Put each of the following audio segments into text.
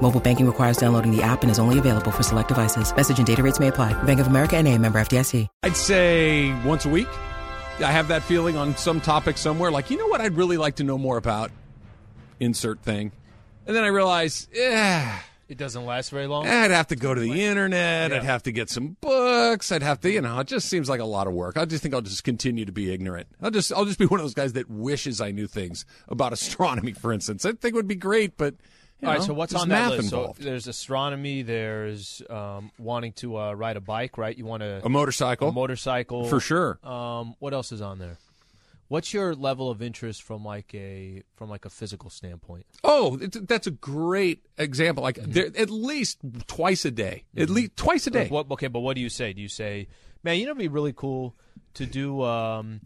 Mobile banking requires downloading the app and is only available for select devices. Message and data rates may apply. Bank of America and a member FDIC. I'd say once a week. I have that feeling on some topic somewhere. Like, you know what I'd really like to know more about? Insert thing. And then I realize, yeah, It doesn't last very long. I'd have to go to the internet. I'd have to get some books. I'd have to, you know, it just seems like a lot of work. I just think I'll just continue to be ignorant. I'll just, I'll just be one of those guys that wishes I knew things about astronomy, for instance. I think it would be great, but All right, know, so what's on that list? So there's astronomy. There's um, wanting to uh, ride a bike, right? You want to a motorcycle, a motorcycle for sure. Um, what else is on there? What's your level of interest from like a from like a physical standpoint? Oh, that's a great example. Like Mm-hmm. there, at least twice a day. At least twice a day. Like, what, okay, but what do you say? Do you say, man, you know, it'd be really cool to do um,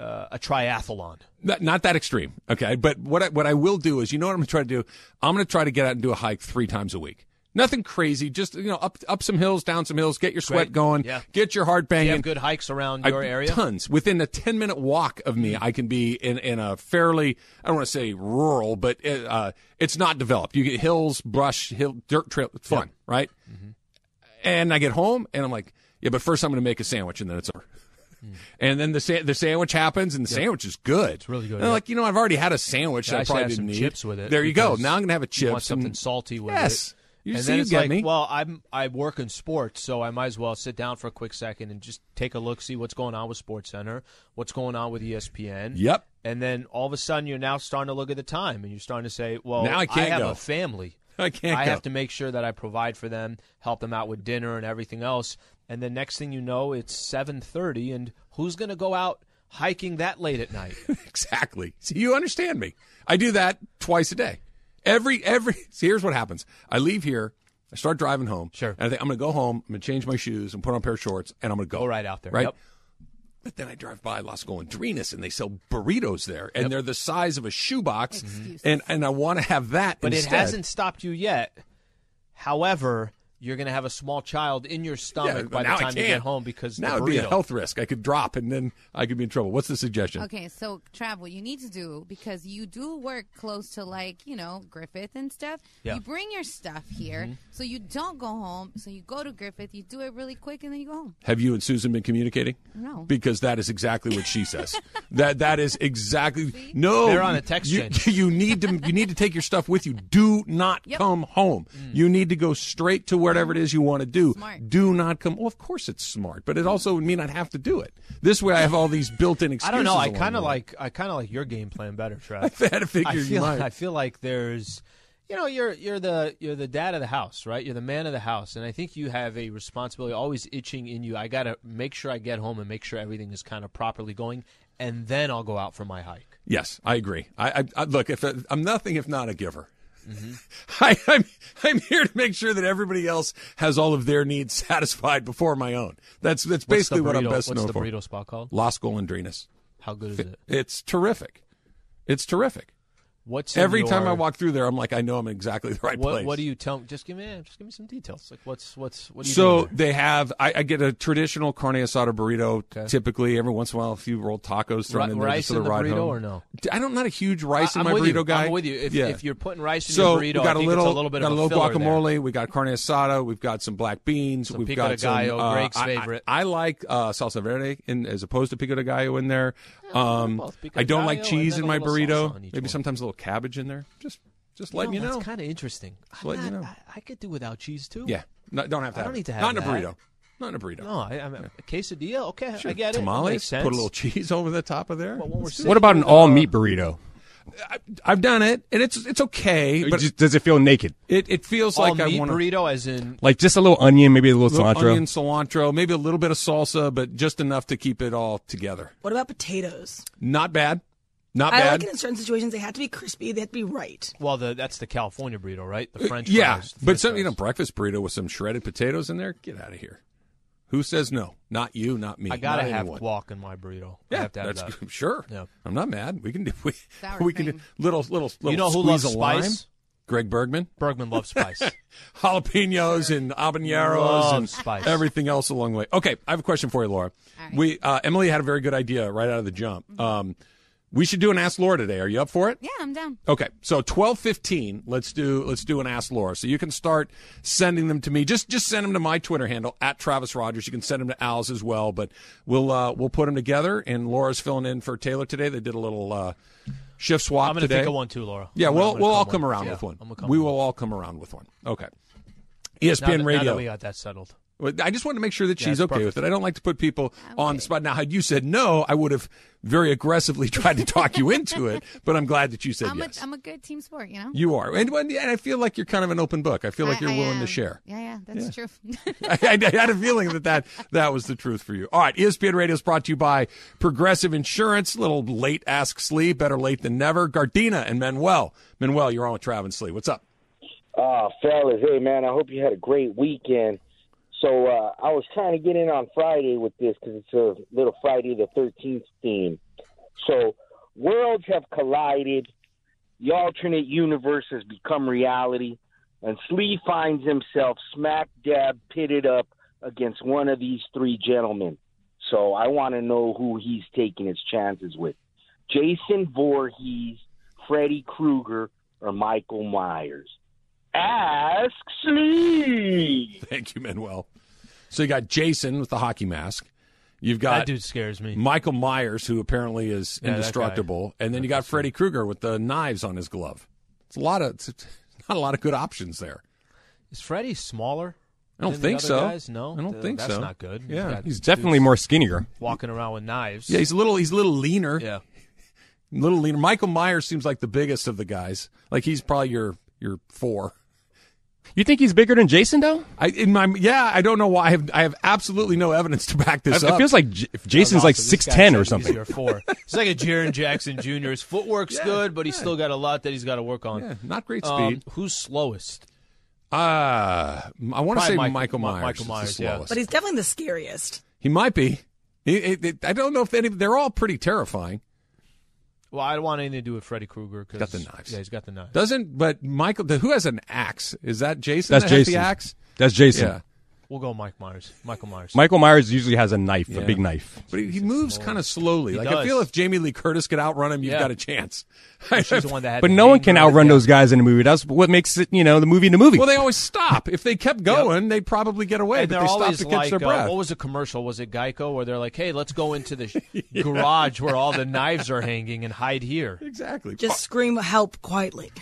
uh, a triathlon? Not, not that extreme, okay. But what I, what I will do is, you know what I'm going to try to do? I'm going to try to get out and do a hike three times a week. Nothing crazy, just you know, up up some hills, down some hills, get your sweat Great. going, Yeah. get your heart Do you banging. have good hikes around I- your area? Mm-hmm. Tons. Within a 10 minute walk of me, I can be in, in a fairly, I don't want to say rural, but it, uh, it's not developed. You get hills, brush, hill, dirt trail. It's fun, right? Mm-hmm. And I get home and I'm like, yeah, but first I'm going to make a sandwich and then it's over. Mm. And then the sa- the sandwich happens, and the sandwich is good. It's really good, And I'm yeah. like, you know, I've already had a sandwich Yeah, that I I probably have didn't some need. chips with it. There you go. Now I'm gonna have a chip. want something and salty with yes. it. You and see, then you it's get like, me. well, I'm I work in sports, so I might as well sit down for a quick second and just take a look, see what's going on with Sports Center, what's going on with ESPN. Yep. And then all of a sudden, you're now starting to look at the time, and you're starting to say, well, Now I can't I have go. a family. I can't I go. have to make sure that I provide for them, help them out with dinner and everything else. And then next thing you know, it's 7:30, and who's going to go out hiking that late at night? Exactly. See, you understand me. I do that twice a day. Every every. See, here's what happens. I leave here. I start driving home. Sure. And I think I'm going to go home. I'm going to change my shoes and put on a pair of shorts, and I'm going to go Go right out there. Right. Yep. But then I drive by Las Golondrinas, and they sell burritos there, and they're the size of a shoebox, and and I want to have that. But instead. it hasn't stopped you yet. However, you're going to have a small child in your stomach Yeah, by the time you get home because now the it'd be a health risk. I could drop, and then I could be in trouble. What's the suggestion? Okay, so Trav, what you need to do because you do work close to like you know Griffith and stuff. Yeah. You bring your stuff here, mm-hmm. so you don't go home. So you go to Griffith, you do it really quick, and then you go home. Have you and Susan been communicating? No. Because that is exactly what she says. that that is exactly no. They're on a text you, chain. You need to you need to take your stuff with you. Do not Yep. come home. Mm. You need to go straight to whatever it is you want to do. Smart. Do not come. Well, of course it's smart, but it also would mean I'd have to do it. This way, I have all these built-in experiences. I don't know. I kind of like. I kind of like your game plan better, Trev. I had to figure I you feel. might. I feel like there's. You know, you're you're the you're the dad of the house, right? You're the man of the house, and I think you have a responsibility always itching in you. I got to make sure I get home and make sure everything is kind of properly going, and then I'll go out for my hike. Yes, I agree. I, I, I look. If I'm nothing if not a giver. Mm-hmm. I, I'm I'm here to make sure that everybody else has all of their needs satisfied before my own. That's that's What's basically what I'm burrito- best What's known the for. burrito spot called? Las Golondrinas. How good is it? It's terrific. It's terrific. What's Every time I walk through there, I'm like, I know I'm in exactly the right What, place. what do you tell? Just give me, just give me some details. Like what's what's what do you so they have. I, I get a traditional carne asada burrito. Okay. Typically, every once in a while, a few rolled tacos thrown Ri- in there rice just for in the ride burrito home. or no? I don't. I'm not a huge rice I- in my burrito you. guy. I'm with you. If, yeah. if you're putting rice in so your burrito, we got I a think little, it's a little bit got of a little filler there. guacamole. We got carne asada. We've got some black beans. Some we've pico de got some. gallo, uh, Greg's I- favorite. I, like uh, salsa verde in, as opposed to pico de gallo in there. Um, I don't like cheese in my a little salsa burrito. Maybe sometimes a little cabbage in there. Just, just letting you know. That's kind of interesting. I'm letting you know. I, I could do without cheese too. yeah, no, don't have to. I have don't it. need to have Not in a burrito. Not in a burrito. No, I, I'm a quesadilla. Okay, Sure. I get it. That Tamales. Put a little cheese over the top of there. Well, when we're Let's do sitting What about an all uh, meat burrito? I, I've done it, and it's it's okay, but Just- does it feel naked? it, it feels all like I meat want burrito, as in Like just a little onion, maybe a little, little cilantro. onion, cilantro, maybe a little bit of salsa, but just enough to keep it all together. What about potatoes? Not bad. Not I bad. like it in certain situations. They have to be crispy. They have to be right. well, the, that's the California burrito, right? The French Uh, yeah, fries, the but French some you know breakfast burrito with some shredded potatoes in there. Get out of here. Who says no? Not you, not me. I gotta not have anyone. guac in my burrito. I Yeah, have to have that's that. sure. Yeah. I'm not mad. We can do we, we can do little little little You know who squeeze loves of lime. spice? Greg Bergman, Bergman loves spice. jalapenos and habaneros Love and spice. everything else along the way. Okay, I have a question for you, Laura. right. We uh, Emily had a very good idea right out of the jump. Um, we should do an Ask Laura today. Are you up for it? Yeah, I'm down. Okay, so twelve fifteen. Let's do let's do an Ask Laura. So you can start sending them to me. Just just send them to my Twitter handle at Travis Rogers. You can send them to Al's as well. But we'll uh, we'll put them together. And Laura's filling in for Taylor today. They did a little uh, shift swap I'm gonna today. think of one too, Laura. Yeah, I'm we'll gonna we'll all one. come around Yeah, with one. I'm come We will one. all come around with one. Okay. Now ESPN that, now that Radio. we got that settled. Well, I just want to make sure that Yeah, she's it's okay perfect. with it. I don't like to put people on the spot. Now, had you said no, I would have very aggressively tried to talk you into it. But I'm glad that you said I'm, yes. a, I'm a good team sport, you know? you are, and, and I feel like you're kind of an open book. I feel like I- you're I willing am. to share. Yeah, yeah, that's true. I, I had a feeling that, that that was the truth for you. All right, ESPN Radio is brought to you by Progressive Insurance. Little late ask Slee, better late than never. Gardena and Manuel. Manuel, you're on with Travis Slee. What's up? Ah, fellas, hey man, I hope you had a great weekend. So uh, I was trying to get in on Friday with this because it's a little Friday the Thirteenth theme. So worlds have collided, the alternate universe has become reality, and Slee finds himself smack dab pitted up against one of these three gentlemen. So I want to know who he's taking his chances with: Jason Voorhees, Freddy Krueger, or Michael Myers. Ask Slee. Thank you, Manuel. So you got Jason with the hockey mask. You've got That dude scares me. Michael Myers, who apparently is Yeah, that guy. indestructible, and then you got Freddy Krueger with the knives on his glove. It's a lot of it's not a lot of good options there. Is Freddy smaller? I don't think so. Guys? No, I don't Uh, think that's so. not good. Yeah, got He's definitely more skinnier. walking around with knives. Yeah, he's a little he's a little leaner. yeah. A little leaner. Michael Myers seems like the biggest of the guys. Like he's probably your your four. You think he's bigger than Jason though? I in my yeah, I don't know why. I have I have absolutely no evidence to back this It up. It feels like J- if Jason's like Awesome. This six guy ten said or something. your four. He's like a Jaren Jackson Jr. His footwork's good, but he's still got a lot that he's got to work on. yeah, not great Um, speed. who's slowest? Uh, I want to say Michael- Michael, Myers. Michael is the Myers, yeah. But he's definitely the scariest. He might be. He, it- it- I don't know if any. They're all pretty terrifying. Well, I don't want anything to do with Freddy Krueger. Cause, he's Got the knives. Yeah, he's got the knives. Doesn't but Michael? The, who has an axe? Is that Jason? That's that Jason. The axe. That's Jason. Yeah, We'll go Mike Myers. Michael Myers. Michael Myers usually has a knife, Yeah. a big knife. but he, he moves kind of slowly. He like I does. feel if Jamie Lee Curtis could outrun him, you've Yeah. got a chance. She's the one that had But no one can outrun those guys in a movie. That's what makes it, you know, the movie in the movie. well, they always stop. If they kept going, they'd probably get away. And but they're they stop always to catch like, their uh, breath. what was the commercial? Was it Geico where they're like, "Hey, let's go into the sh- garage where all the knives are hanging and hide here." exactly. Just scream help quietly.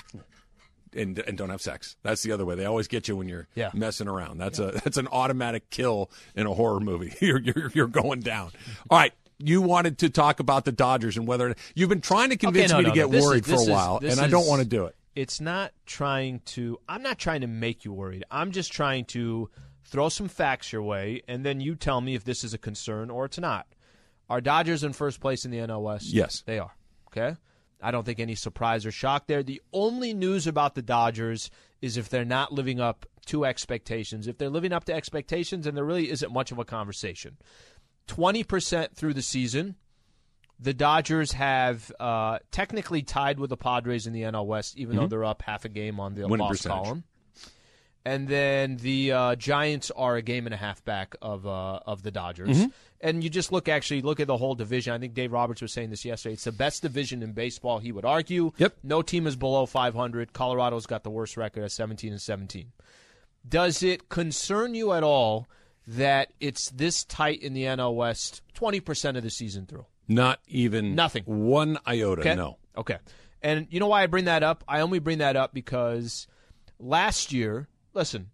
And and don't have sex. That's the other way. They always get you when you're Yeah. messing around. That's a that's an automatic kill in a horror movie. You're you're, you're going down. All right. You wanted to talk about the Dodgers and whether you've been trying to convince no, me to no, get no. This is- worried for a while, this and I don't is- want to do it. It's not trying to. I'm not trying to make you worried. I'm just trying to throw some facts your way, and then you tell me if this is a concern or it's not. Are Dodgers in first place in the NL West? Yes. they are. Okay. I don't think any surprise or shock there. The only news about the Dodgers is if they're not living up to expectations. If they're living up to expectations, and there really isn't much of a conversation. 20% through the season, the Dodgers have uh, technically tied with the Padres in the NL West, even though they're up half a game on the Winning loss percentage. column. And then the uh, Giants are a game and a half back of uh, of the Dodgers. And you just look actually look at the whole division. I think Dave Roberts was saying this yesterday. It's the best division in baseball. He would argue. Yep. No team is below 500. Colorado's got the worst record at 17 and 17. Does it concern you at all that it's this tight in the NL West 20% of the season through? Not even Nothing. One iota. Okay. No. Okay. And you know why I bring that up? I only bring that up because last year, listen,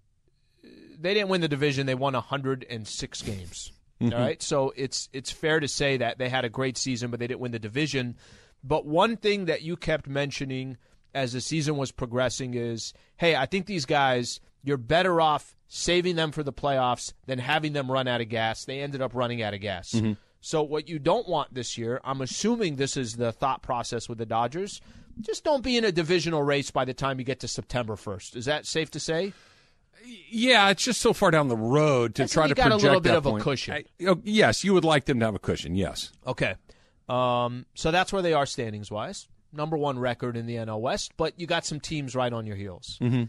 they didn't win the division. They won 106 games. Mm-hmm. All right. So it's it's fair to say that they had a great season, but they didn't win the division. But one thing that you kept mentioning as the season was progressing is, hey, I think these guys, you're better off saving them for the playoffs than having them run out of gas. They ended up running out of gas. Mm-hmm. So what you don't want this year, I'm assuming this is the thought process with the Dodgers. Just don't be in a divisional race by the time you get to September 1st. Is that safe to say? Yeah, it's just so far down the road to try to got a project little bit that of a cushion. I- oh, yes, you would like them to have a cushion. Yes. Okay. Um, so that's where they are standings wise. Number one record in the NL West, but you got some teams right on your heels. Mm-hmm.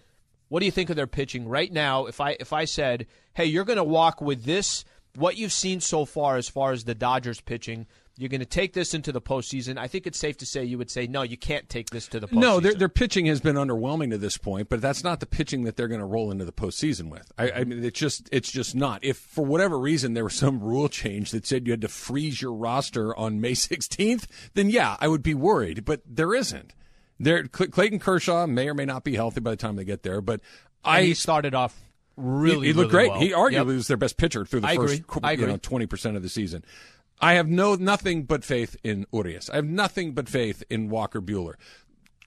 What do you think of their pitching right now? If I if I said, "Hey, you're going to walk with this, what you've seen so far as far as the Dodgers pitching, you're going to take this into the postseason." I think it's safe to say you would say, "No, you can't take this to the postseason." No, their, their pitching has been underwhelming to this point, but that's not the pitching that they're going to roll into the postseason with. I, I mean, it's just it's just not. If for whatever reason there was some rule change that said you had to freeze your roster on May 16th, then yeah, I would be worried. But there isn't. There, Cl- Clayton Kershaw may or may not be healthy by the time they get there, but And I he started off really. he, he looked really great. well. He arguably Yep. was their best pitcher through the I first agree. I you agree. know twenty percent of the season. I have no nothing but faith in Urias. I have nothing but faith in Walker Buehler.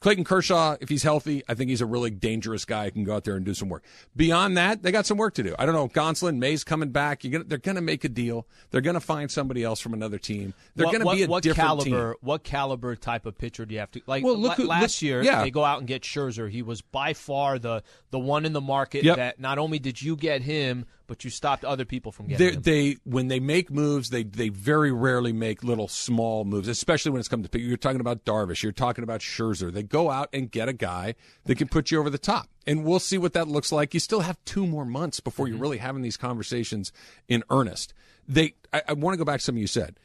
Clayton Kershaw, if he's healthy, I think he's a really dangerous guy who can go out there and do some work. Beyond that, they got some work to do. I don't know. Gonsolin, May's coming back. You're gonna, they're going to make a deal. They're going to find somebody else from another team. They're going to be a what different caliber, team. What caliber type of pitcher do you have to like? Well, look who- last look- year yeah. they go out and get Scherzer. He was by far the the one in the market Yep. that not only did you get him, but you stopped other people from getting They, him. they when they make moves, they they very rarely make little small moves, especially when it's come to pick. You're talking about Darvish, you're talking about Scherzer. They go out and get a guy that can put you over the top, and we'll see what that looks like. You still have two more months before you're mm-hmm. really having these conversations in earnest. They, I, I want to go back to something you said.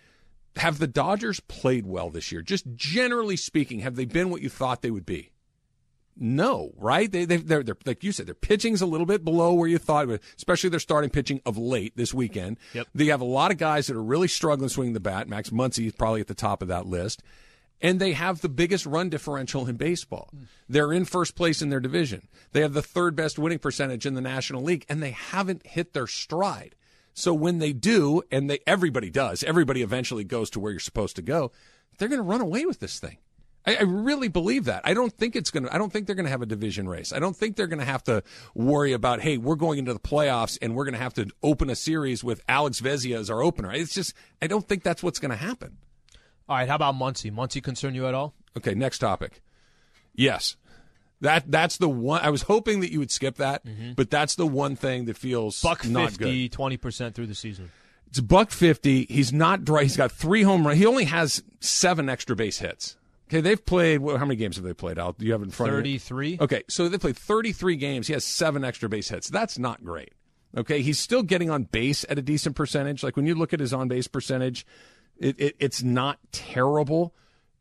Have the Dodgers played well this year? Just generally speaking, have they been what you thought they would be? No, right? They, they, they're, they're, like you said, their pitching's a little bit below where you thought, especially their starting pitching of late this weekend. Yep. They have a lot of guys that are really struggling swinging the bat. Max Muncy is probably at the top of that list. And they have the biggest run differential in baseball. Hmm. They're in first place in their division. They have the third best winning percentage in the National League, and they haven't hit their stride. So when they do, and they everybody does, everybody eventually goes to where you're supposed to go, they're going to run away with this thing. I, I really believe that. I don't think it's going to. I don't think they're going to have a division race. I don't think they're going to have to worry about. Hey, we're going into the playoffs and we're going to have to open a series with Alex Vesia as our opener. It's just. I don't think that's what's going to happen. All right, how about Muncy? Muncy concern you at all? Okay, next topic. Yes, that that's the one. I was hoping that you would skip that, mm-hmm. but that's the one thing that feels Buck not good. 50, 20% through the season. It's buck fifty. He's not dry. He's got three home runs. He only has seven extra base hits. Okay, they've played. Well, how many games have they played? Out? Do you have in front of you? 33. Okay, so they played 33 games. He has seven extra base hits. That's not great. Okay, he's still getting on base at a decent percentage. Like when you look at his on base percentage, it, it, it's not terrible.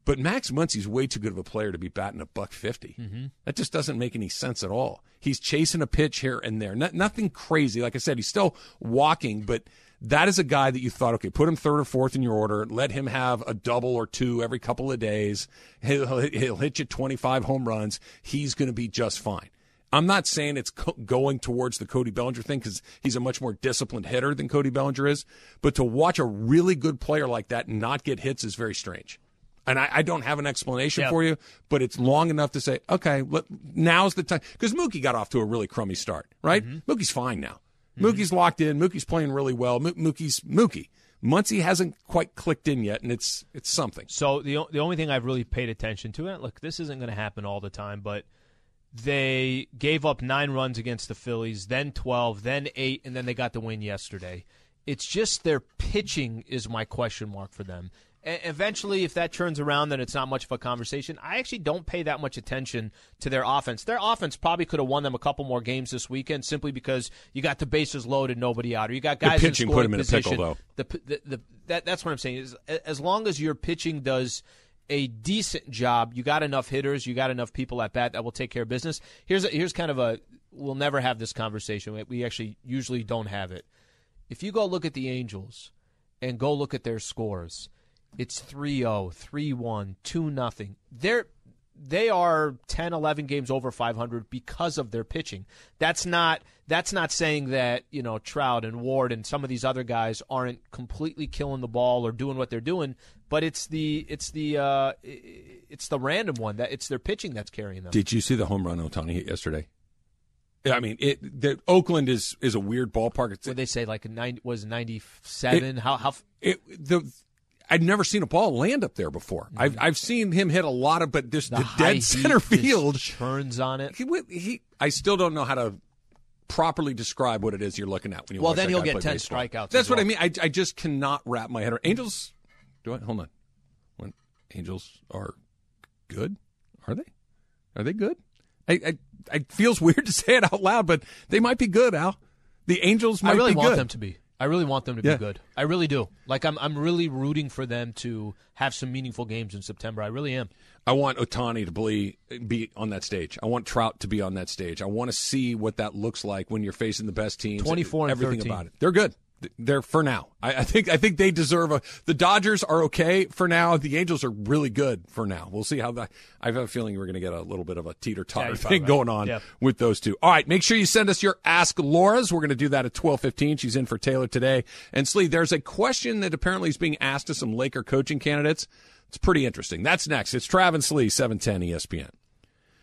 But Max Muncy's way too good of a player to be batting a buck 50. Mm-hmm. That just doesn't make any sense at all. He's chasing a pitch here and there. No, nothing crazy. Like I said, he's still walking, but that is a guy that you thought, okay, put him third or fourth in your order. Let him have a double or two every couple of days. He'll, he'll hit you 25 home runs. He's going to be just fine. I'm not saying it's co- going towards the Cody Bellinger thing because he's a much more disciplined hitter than Cody Bellinger is. But to watch a really good player like that not get hits is very strange. And I, I don't have an explanation Yeah. for you, but it's long enough to say, okay, let, now's the time. Because Mookie got off to a really crummy start, right? Mm-hmm. Mookie's fine now. Mm-hmm. Mookie's locked in. Mookie's playing really well. Mo- Mookie's Mookie. Muncy hasn't quite clicked in yet, and it's it's something. So the the only thing I've really paid attention to, and look, this isn't going to happen all the time, but they gave up nine runs against the Phillies, then twelve, then eight, and then they got the win yesterday. It's just their pitching is my question mark for them. Eventually, if that turns around, then it's not much of a conversation. I actually don't pay that much attention to their offense. Their offense probably could have won them a couple more games this weekend simply because you got the bases loaded, nobody out, or you got guys The pitching in put them in a pickle, though. The, the, the, that, that's what I'm saying. Is as long as your pitching does a decent job, you got enough hitters, you got enough people at bat that will take care of business. Here's a, here's kind of a we'll never have this conversation. We actually usually don't have it. If you go look at the Angels and go look at their scores, it's 3-0, 3-1, 2 nothing. They're they are 10 11 games over 500 because of their pitching. That's not that's not saying that, you know, Trout and Ward and some of these other guys aren't completely killing the ball or doing what they're doing, but it's the it's the uh it's the random one that it's their pitching that's carrying them. Did you see the home run Ohtani hit yesterday? Yeah, I mean, it. The, Oakland is is a weird ballpark. It's, What they say like a 90 was 97 how how it, the I'd never seen a ball land up there before. Mm-hmm. I've I've seen him hit a lot of, but this the, high dead center field. churns on it. He, he I still don't know how to properly describe what it is you're looking at when you Well, then he'll get 10 baseball. strikeouts That's what I mean. I, I just cannot wrap my head around Angels. Do I? Hold on. When Angels are good, are they? Are they good? I, I it feels weird to say it out loud, but they might be good. Al, the Angels might I really be want good. them to be. I really want them to Yeah. be good. I really do. Like I'm I'm really rooting for them to have some meaningful games in September. I really am. I want Ohtani to be, be on that stage. I want Trout to be on that stage. I want to see what that looks like when you're facing the best teams. 24 and everything 13. about it. They're good. They're for now. I, I think. I think they deserve a. The Dodgers are okay for now. The Angels are really good for now. We'll see how that. I have a feeling we're going to get a little bit of a teeter Yeah, totter you're thing right. going on Yeah. with those two. All right, make sure you send us your Ask Laura's. We're going to do that at twelve fifteen. She's in for Taylor today. And Slee, there's a question that apparently is being asked to some Laker coaching candidates. It's pretty interesting. That's next. It's Travis Slee, seven ten ESPN.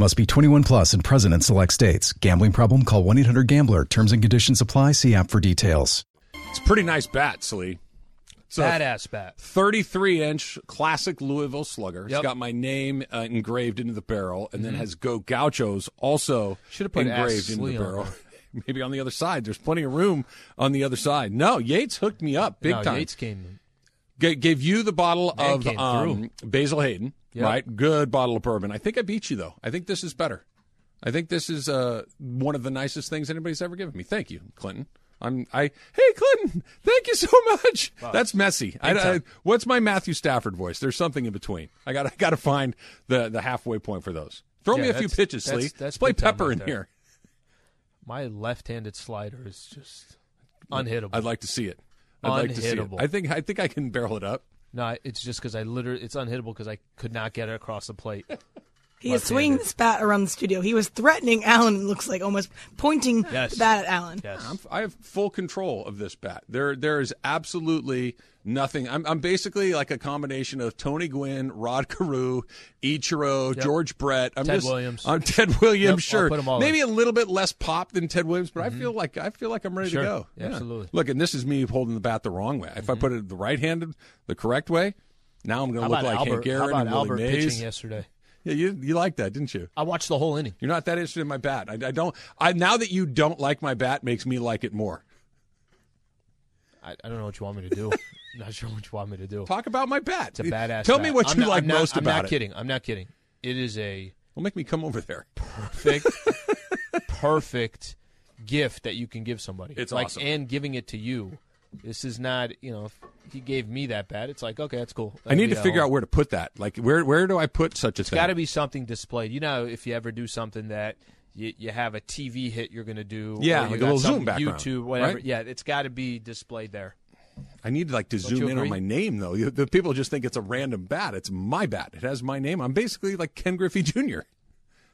Must be 21 plus and present in select states. Gambling problem? Call 1 800 Gambler. Terms and conditions apply. See app for details. It's a pretty nice bat, Slee. It's a Badass bat. 33 inch classic Louisville slugger. It's got my name uh, engraved into the barrel, and then has Go Gauchos also Mm-hmm. Should've put engraved Ask into the barrel. Maybe on the other side. There's plenty of room on the other side. No, Yates hooked me up big no, time. Yates came. G- gave you the bottle Man of um, Basil Hayden, Yep. right? Good bottle of bourbon. I think I beat you though. I think this is better. I think this is uh, one of the nicest things anybody's ever given me. Thank you, Clinton. I'm I. Hey, Clinton. Thank you so much. That's messy. I, I, what's my Matthew Stafford voice? There's something in between. I got I got to find the the halfway point for those. Throw Yeah, me a few that's- pitches, that's- Slee. that's Let's play Pepper right in there. here. My left-handed slider is just unhittable. I'd like to see it. I'd like to see it. Unhittable. I think I think I can barrel it up. no, it's just because I literally it's unhittable because I could not get it across the plate. He is swinging this bat around the studio. He was threatening Alan. It looks like almost pointing Yes. the bat at Alan. Yes. I'm, I have full control of this bat. There, there is absolutely nothing. I'm, I'm basically like a combination of Tony Gwynn, Rod Carew, Ichiro, George Brett. I'm Ted just, Williams. I'm Ted Williams. Yep, I'll sure, put 'em all maybe in. a little bit less pop than Ted Williams, but I mm-hmm. feel like I feel like I'm ready Sure. to go. Yeah, absolutely. Look, and this is me holding the bat the wrong way. If I mm-hmm. put it the right-handed, the correct way, now I'm going to look like Albert? Hank Aaron how about and Willie Albert Mays. pitching yesterday? Yeah, you you like that, didn't you? I watched the whole inning. You're not that interested in my bat. I, I don't. I now that you don't like my bat makes me like it more. I, I don't know what you want me to do. not sure what you want me to do. Talk about my bat. It's a badass. Tell bat. me what I'm you not- like I'm not- most I'm about not it. kidding. I'm not kidding. It is a Well, make me come over there. perfect, perfect gift that you can give somebody. It's like, awesome. and giving it to you. This is not, you know, if he gave me that bat, it's like, okay, that's cool. I need to figure out where to put that. Like, where where do I put such a It's thing? got to be something displayed. You know, if you ever do something that you, you have a TV hit you're going to do, Yeah, or like a little Zoom background, YouTube, whatever. right? Yeah, it's got to be displayed there. I need like to you zoom in on my name though. The people just think it's a random bat. It's my bat. It has my name. I'm basically like Ken Griffey Jr.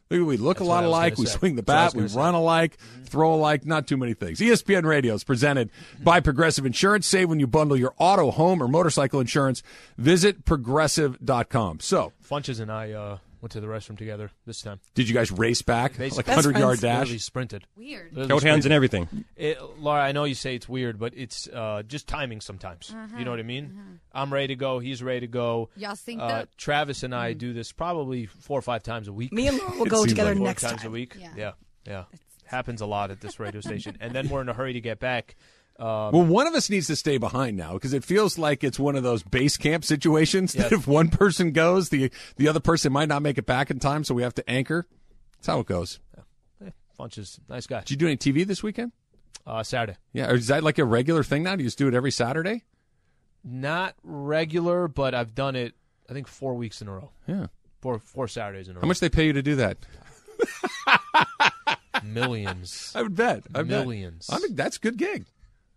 We we look That's a lot alike. We say. swing the That's what I bat. We say. run alike. Throw alike. Not too many things. ESPN Radio is presented by Progressive Insurance. Save when you bundle your auto, home, or motorcycle insurance. Visit progressive.com. So, Funches and I uh, went to the restroom together this time. did you guys race back Basically. like Best 100 yard dash? Literally sprinted. Weird. Literally Coat hands and everything. It, Laura, I know you say it's weird, but it's uh, just timing sometimes. You know what I mean? I'm ready to go. He's ready to go. Y'all synced Uh, up? Travis and I do this probably four or five times a week. Me and Laura will go together like four next times time. a week. Yeah. yeah, yeah. Happens a lot at this radio station, and then we're in a hurry to get back. Um, Well, one of us needs to stay behind now because it feels like it's one of those base camp situations that Yeah. if one person goes, the the other person might not make it back in time, so we have to anchor. That's how it goes. eh, Funches, nice guy. Did you do any TV this weekend? Uh, Saturday, Yeah, or is that like a regular thing now? Do you just do it every Saturday? not regular, but I've done it. I think four weeks in a row. Yeah. Four four Saturdays in a row. How much they pay you to do that? Millions. I would bet. I bet. Millions. I mean, that's a good gig.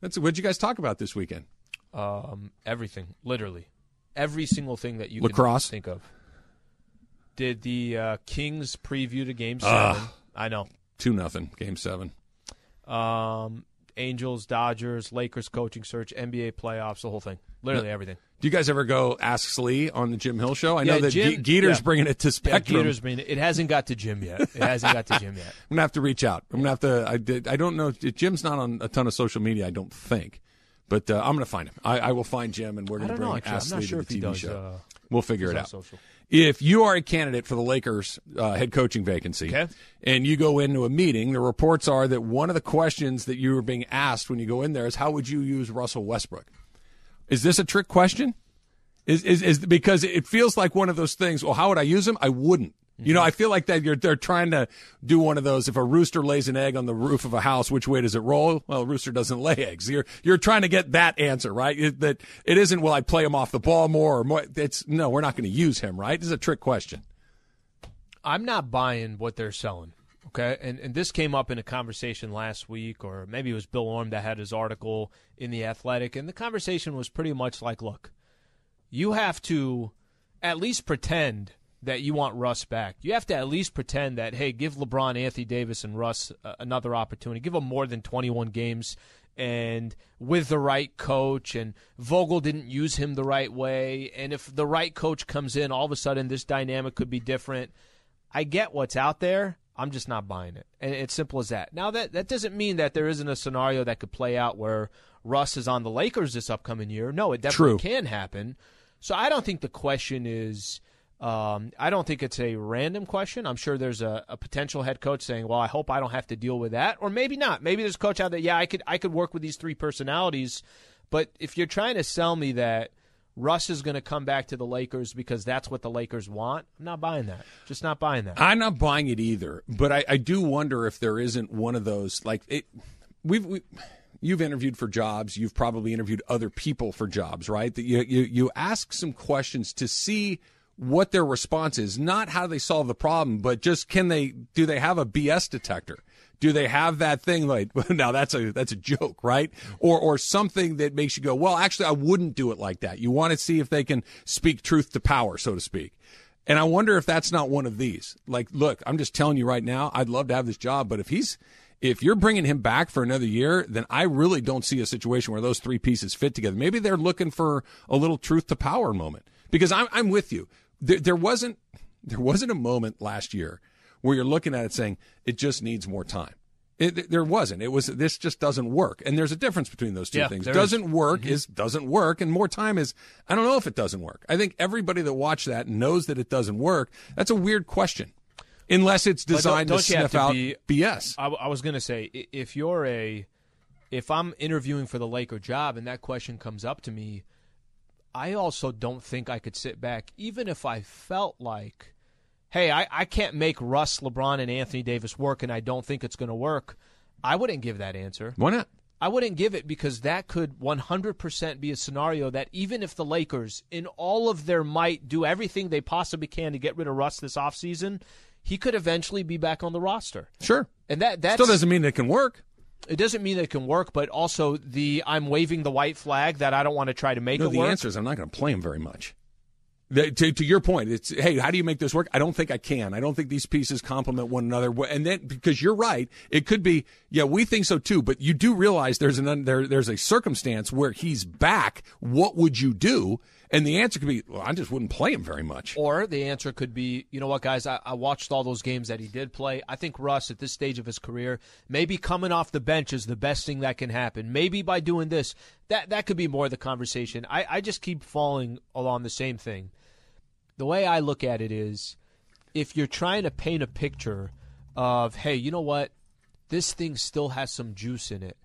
That's what'd you guys talk about this weekend? Um, everything, literally, every single thing that you Lacrosse? think of. Did the uh, Kings preview to Game Seven? I know. Two nothing, game seven. Um, Angels, Dodgers, Lakers coaching search, NBA playoffs, the whole thing. Literally everything. Do you guys ever go ask Slee on the Jim Hill show? I know that Jim- Ge- Geeter's yeah. bringing it to Yeah, Spectrum. Gator's been, it hasn't got to Jim yet. It hasn't got to Jim yet. I'm gonna have to reach out. I'm gonna have to. I did. I don't know. Jim's not on a ton of social media. I don't think, but uh, I'm gonna find him. I, I will find Jim, and we're gonna know, bring actually. Ask Slee sure to the he TV does, show. uh, we'll figure it out. social. If you are a candidate for the Lakers uh, head coaching vacancy, Okay. and you go into a meeting, the reports are that one of the questions that you are being asked when you go in there is, "How would you use Russell Westbrook?" Is this a trick question? Is, is is because it feels like one of those things. Well, how would I use him? I wouldn't. You know, I feel like that you're they're trying to do one of those. If a rooster lays an egg on the roof of a house, which way does it roll? Well, a rooster doesn't lay eggs. You're you're trying to get that answer right. It, that it isn't. Will I play him off the ball more or more? It's no. We're not going to use him. Right? This is a trick question. I'm not buying what they're selling. Okay, and and this came up in a conversation last week, or maybe it was Bill Oram that had his article in the Athletic, and the conversation was pretty much like, look, you have to at least pretend that you want Russ back. You have to at least pretend that hey, give LeBron, Anthony Davis, and Russ uh, another opportunity. Give them more than 21 games. And with the right coach, and Vogel didn't use him the right way. And if the right coach comes in, all of a sudden this dynamic could be different. I get what's out there. I'm just not buying it. And it's simple as that. Now that that doesn't mean that there isn't a scenario that could play out where Russ is on the Lakers this upcoming year. No, it definitely True. can happen. So I don't think the question is um, I don't think it's a random question. I'm sure there's a, a potential head coach saying, "Well, I hope I don't have to deal with that," or maybe not. Maybe there's a coach out there. Yeah, I could I could work with these three personalities, but if you're trying to sell me that Russ is going to come back to the Lakers because that's what the Lakers want, I'm not buying that. Just not buying that. I'm not buying it either, but I, I do wonder if there isn't one of those like it. We've we, you've interviewed for jobs. You've probably interviewed other people for jobs, right? That you you you ask some questions to see what their response is, not how they solve the problem, but just can they do they have a BS detector? Do they have that thing like now that's a that's a joke, right? Or or something that makes you go, well, actually I wouldn't do it like that. You want to see if they can speak truth to power, so to speak. And I wonder if that's not one of these. Like, look, I'm just telling you right now, I'd love to have this job, but if he's if you're bringing him back for another year, then I really don't see a situation where those three pieces fit together. Maybe they're looking for a little truth to power moment. Because I'm I'm with you. There, there wasn't there wasn't a moment last year where you're looking at it saying it just needs more time. It, there wasn't. It was this just doesn't work, and there's a difference between those two Yeah, things. Doesn't is. work Mhm. is doesn't work, and more time is I don't know if it doesn't work. I think everybody that watched that knows that it doesn't work. That's a weird question, unless it's But don't- designed don't to sniff to out be- BS. I, I was going to say, if you're a, if I'm interviewing for the Laker job and that question comes up to me, I also don't think I could sit back, even if I felt like, hey, I, I can't make Russ, LeBron, and Anthony Davis work, and I don't think it's going to work. I wouldn't give that answer. Why not? I wouldn't give it because that could 100% be a scenario that even if the Lakers, in all of their might, do everything they possibly can to get rid of Russ this offseason, he could eventually be back on the roster. Sure, And that that's, still doesn't mean it can work. it doesn't mean it can work, but also the I'm waving the white flag that I don't want to try to make No, it the work. answer is I'm not going to play him very much. To, to your point, it's hey, how do you make this work? I don't think I can. I don't think these pieces complement one another. And then because you're right, it could be yeah, we think so too. But you do realize there's an there there's a circumstance where he's back. What would you do? And the answer could be, well, I just wouldn't play him very much. Or the answer could be, you know what, guys, I, I watched all those games that he did play. I think Russ, at this stage of his career, maybe coming off the bench is the best thing that can happen. Maybe by doing this, that that could be more of the conversation. I, I just keep falling along the same thing. The way I look at it is, if you're trying to paint a picture of, hey, you know what, this thing still has some juice in it.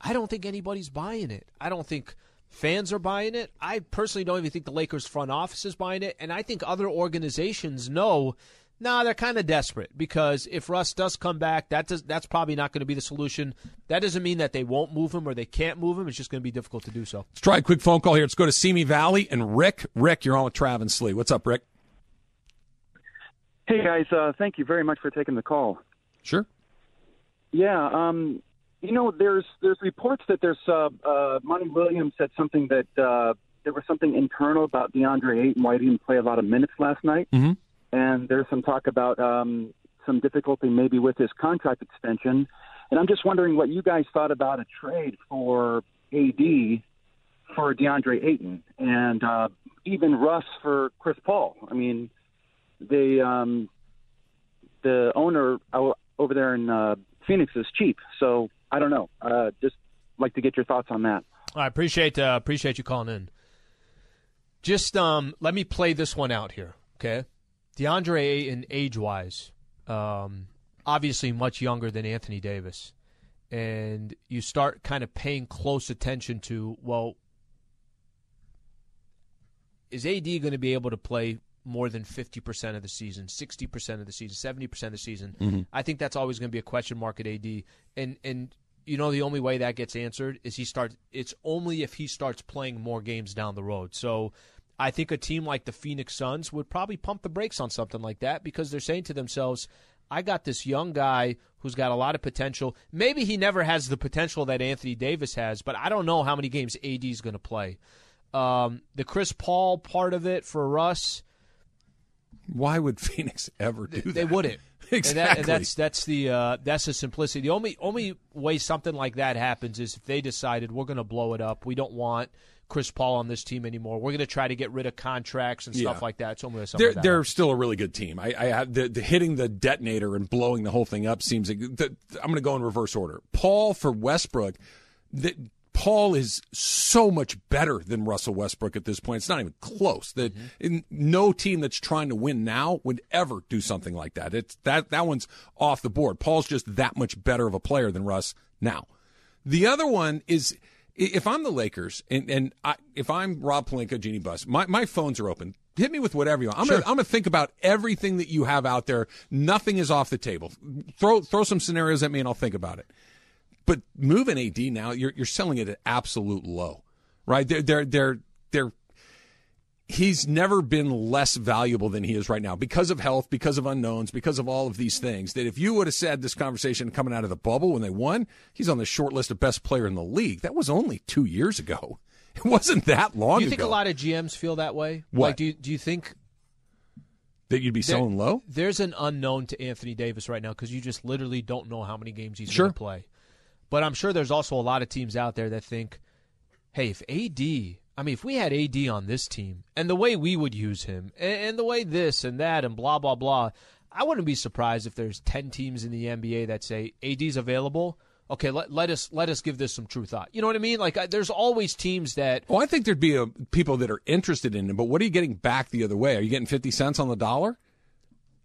I don't think anybody's buying it. I don't think fans are buying it. I personally don't even think the Lakers front office is buying it, and I think other organizations know. Nah, they're kind of desperate because if Russ does come back, that does, that's probably not going to be the solution. That doesn't mean that they won't move him or they can't move him. It's just going to be difficult to do so. Let's try a quick phone call here. Let's go to Simi Valley and Rick. Rick, you're on with Travis and Slee. What's up, Rick? Hey guys, uh, thank you very much for taking the call. Sure. Yeah, um, you know, there's there's reports that there's uh, uh, Monty Williams said something that uh, there was something internal about DeAndre Ayton why he didn't play a lot of minutes last night, mm-hmm. And there's some talk about um, some difficulty maybe with his contract extension. And I'm just wondering what you guys thought about a trade for AD for DeAndre Ayton and uh, even Russ for Chris Paul. I mean, they um, the owner over there in uh, Phoenix is cheap, so I don't know. Uh, just like to get your thoughts on that. I appreciate uh, appreciate you calling in. Just um, let me play this one out here, okay? DeAndre Ayton, age wise, um, obviously much younger than Anthony Davis, and you start kind of paying close attention to well, is AD going to be able to play more than 50% of the season, 60% of the season, 70% of the season? Mm-hmm. I think that's always going to be a question mark at AD. And and you know the only way that gets answered is he starts it's only if he starts playing more games down the road. So I think a team like the Phoenix Suns would probably pump the brakes on something like that because they're saying to themselves, I got this young guy who's got a lot of potential. Maybe he never has the potential that Anthony Davis has, but I don't know how many games AD is going to play. Um, the Chris Paul part of it for Russ, Why would Phoenix ever do that? they wouldn't. Exactly. And, that, and that's that's the uh, that's the simplicity. The only only way something like that happens is if they decided we're going to blow it up. We don't want Chris Paul on this team anymore. We're going to try to get rid of contracts and stuff Yeah. like that. Something they're like that they're still a really good team. I, I have the, the hitting the detonator and blowing the whole thing up seems like the, I'm going to go in reverse order. Paul for Westbrook, the, Paul is so much better than Russell Westbrook at this point. It's not even close. That Mm-hmm. no team that's trying to win now would ever do something like that. It's that that one's off the board. Paul's just that much better of a player than Russ now. The other one is if I'm the Lakers and, and I, if I'm Rob Pelinka, Jeanie Buss, my, my phones are open. Hit me with whatever you want. I'm gonna I'm gonna think about everything that you have out there. Nothing is off the table. Throw throw some scenarios at me and I'll think about it. But moving AD now, you're you're selling it at absolute low, right? They're they're they're they're he's never been less valuable than he is right now because of health, because of unknowns, because of all of these things. That if you would have said this conversation coming out of the bubble when they won, he's on the short list of best player in the league. That was only two years ago. It wasn't that long ago. Do you think ago a lot of GMs feel that way? What? Like, do you, do you think that you'd be there- selling low. There's an unknown to Anthony Davis right now because you just literally don't know how many games he's Sure. going to play. But I'm sure there's also a lot of teams out there that think, hey, if AD, I mean, if we had AD on this team and the way we would use him and, and the way this and that and blah, blah, blah, I wouldn't be surprised if there's 10 teams in the NBA that say AD's available. Okay, let, let us let us give this some true thought. You know what I mean? Like, I, there's always teams that Well, I think there'd be a, people that are interested in him, but what are you getting back the other way? Are you getting fifty cents on the dollar?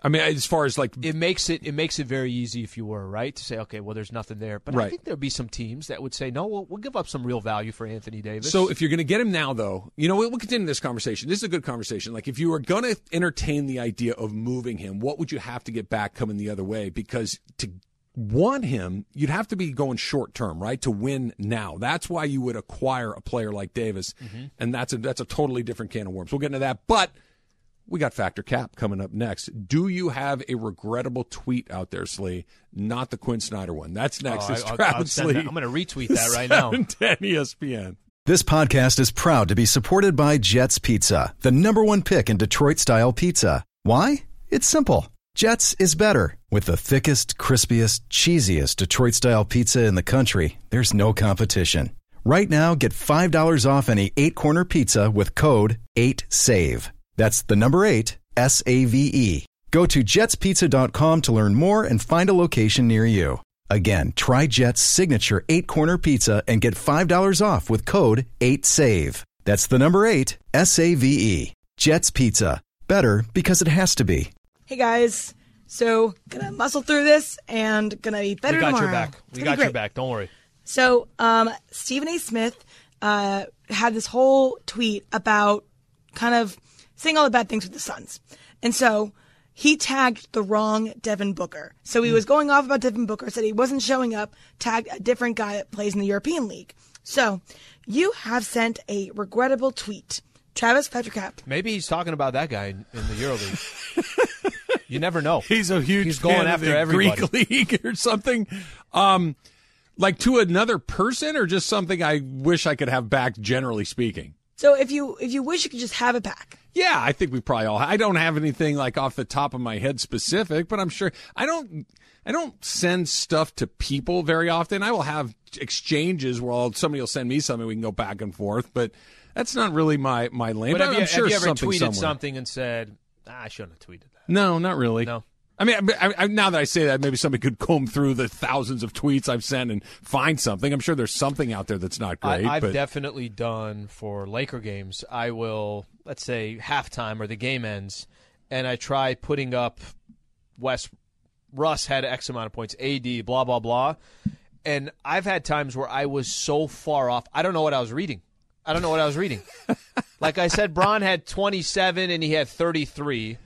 I mean, as far as like it makes it it makes it very easy if you were right to say, okay, well, there's nothing there. But I think there'd be some teams that would say, no, we'll, we'll give up some real value for Anthony Davis. So if you're going to get him now, though, you know, we'll, we'll continue this conversation. This is a good conversation. Like if you were going to entertain the idea of moving him, what would you have to get back coming the other way? Because to want him, you'd have to be going short term, right? To win now. That's why you would acquire a player like Davis, mm-hmm. and that's a that's a totally different can of worms. We'll get into that, but. We got Factor Cap coming up next. Do you have a regrettable tweet out there, Slee? Not the Quin Snyder one. That's oh, next. Oh, it's I- Travis Slee. I'm gonna retweet that right now. 710 ESPN. This podcast is proud to be supported by Jets Pizza, the number one pick in Detroit style pizza. Why? It's simple. Jets is better. With the thickest, crispiest, cheesiest Detroit style pizza in the country, there's no competition. Right now, get $5 off any eight corner pizza with code 8SAVE. That's the number eight, S A V E. Go to jetspizza.com to learn more and find a location near you. Again, try Jet's signature eight corner pizza and get $5 off with code 8SAVE. That's the number eight, S A V E. Jet's Pizza. Better because it has to be. Hey guys, so gonna muscle through this and gonna be better we got tomorrow. your back. It's We got your back. Don't worry. So, um, Stephen A. Smith uh, had this whole tweet about kind of saying all the bad things with the Suns. And so he tagged the wrong Devin Booker. So he was going off about Devin Booker, said he wasn't showing up, tagged a different guy that plays in the European League. So you have sent a regrettable tweet. Travis Petrocap. Maybe he's talking about that guy in, in the EuroLeague. you never know. He's a huge He's going fan of after the everybody. Greek league or something. Um, like to another person, or just something I wish I could have back. Generally speaking, So if you if you wish you could just have it back. Yeah, I think we probably all. I don't have anything like off the top of my head specific, but I'm sure I don't. I don't send stuff to people very often. I will have exchanges where I'll, somebody will send me something, we can go back and forth, but that's not really my my lane. But But, have I'm you, sure have you ever something tweeted somewhere. something and said, ah, "I shouldn't have tweeted that"? No, not really. No. I mean, I, I, now that I say that, maybe somebody could comb through the thousands of tweets I've sent and find something. I'm sure there's something out there that's not great. I, I've but definitely done for Laker games. I will, let's say, halftime or the game ends, and I try putting up West. Russ had X amount of points, AD, blah blah blah, and I've had times where I was so far off. I don't know what I was reading. I don't know what I was reading. like I said, Bron had 27 and he had 33.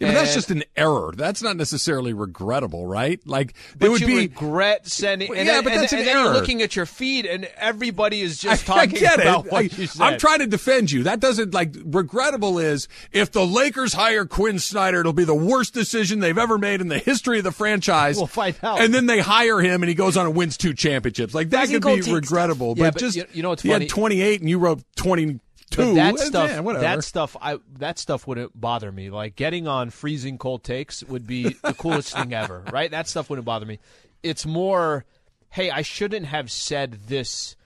Yeah, but that's just an error. That's not necessarily regrettable, right? Like it would be. regret sending. Yeah, then, but and that's then- an and then error. You're looking at your feed, and everybody is just I talking get about it. what I, you said. I'm trying to defend you. That doesn't like regrettable is if the Lakers hire Quin Snyder, it'll be the worst decision they've ever made in the history of the franchise. We'll find out. And then they hire him, and he goes on and wins two championships. Like that could be regrettable. Yeah, but, but just you- know he funny? had 28, and you wrote 22. But that eh, stuff, yeah, whatever. that stuff, I that stuff wouldn't bother me. Like getting on freezing cold takes would be the coolest thing ever, right? That stuff wouldn't bother me. It's more, hey, I shouldn't have said this